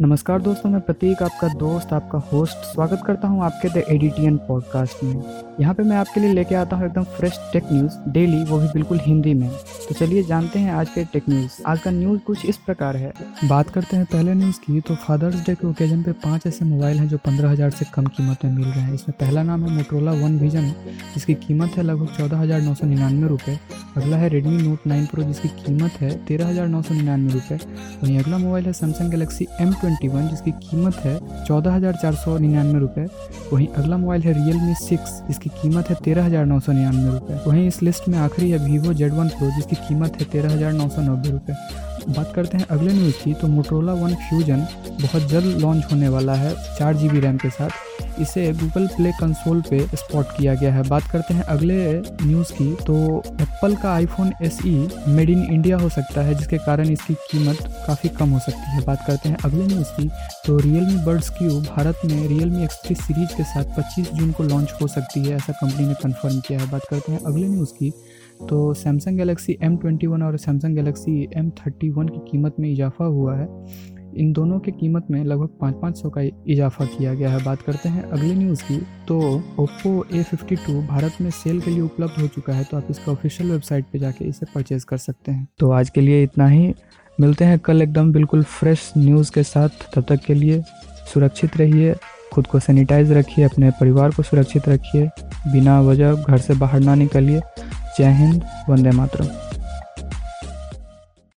नमस्कार दोस्तों, मैं प्रतीक, आपका दोस्त, आपका होस्ट स्वागत करता हूँ आपके द एडिटियन पॉडकास्ट में। यहाँ पे मैं आपके लिए लेके आता हूँ एकदम फ्रेश टेक न्यूज़ डेली वो भी बिल्कुल हिंदी में। तो चलिए जानते हैं आज के टेक न्यूज़ आज का न्यूज़ कुछ इस प्रकार है। बात करते हैं पहले न्यूज़ की तो फादर्स डे के ओकेजन पे पाँच ऐसे मोबाइल हैं जो पंद्रह हज़ार से कम कीमत में मिल रहे हैं। इसमें पहला नाम है मोटरोला वन विजन जिसकी कीमत है लगभग चौदह हज़ार नौ सौ निन्यानवे अगला है रेडमी नोट नाइन प्रो जिसकी कीमत है तेरह हज़ार नौ सौ निन्यानवे रुपये वहीं अगला मोबाइल है Samsung Galaxy M twenty one जिसकी कीमत है चौदह हज़ार चार सौ निन्यानवे रुपए। वहीं अगला मोबाइल है रियल मी सिक्स जिसकी कीमत है तेरह हज़ार नौ सौ निन्यानवे रुपए। वहीं इस लिस्ट में आखिरी है वीवो जेड वन प्रो जिसकी कीमत है तेरह हज़ार नौ सौ नब्बे रुपये बात करते हैं अगले न्यूज़ की तो मोटरोला वन फ्यूजन बहुत जल्द लॉन्च होने वाला है चार जी बी रैम के साथ। इसे गूगल प्ले कंसोल पे स्पॉट किया गया है। बात करते हैं अगले न्यूज़ की तो एप्पल का iPhone S E made in India हो सकता है, जिसके कारण इसकी कीमत काफ़ी कम हो सकती है। बात करते हैं अगले न्यूज़ की तो Realme Buds Q Bharat में रियल मी एक्स सीरीज़ के साथ 25 जून को लॉन्च हो सकती है, ऐसा कंपनी ने कंफर्म किया है। बात करते हैं अगले न्यूज़ की तो Samsung Galaxy M twenty one और Samsung Galaxy M thirty one की कीमत में इजाफा हुआ है। इन दोनों की कीमत में लगभग पाँच पाँच सौ का इजाफा किया गया है। बात करते हैं अगली न्यूज़ की तो Oppo A fifty two Bharat में सेल के लिए उपलब्ध हो चुका है तो आप इसका ऑफिशियल वेबसाइट पे जाके इसे परचेज कर सकते हैं। तो आज के लिए इतना ही। मिलते हैं कल एकदम बिल्कुल फ्रेश न्यूज़ के साथ। तब तक के लिए सुरक्षित रहिए, खुद को सैनिटाइज रखिए, अपने परिवार को सुरक्षित रखिए, बिना वजह घर से बाहर ना निकलिए। जय हिंद, वंदे मातरम।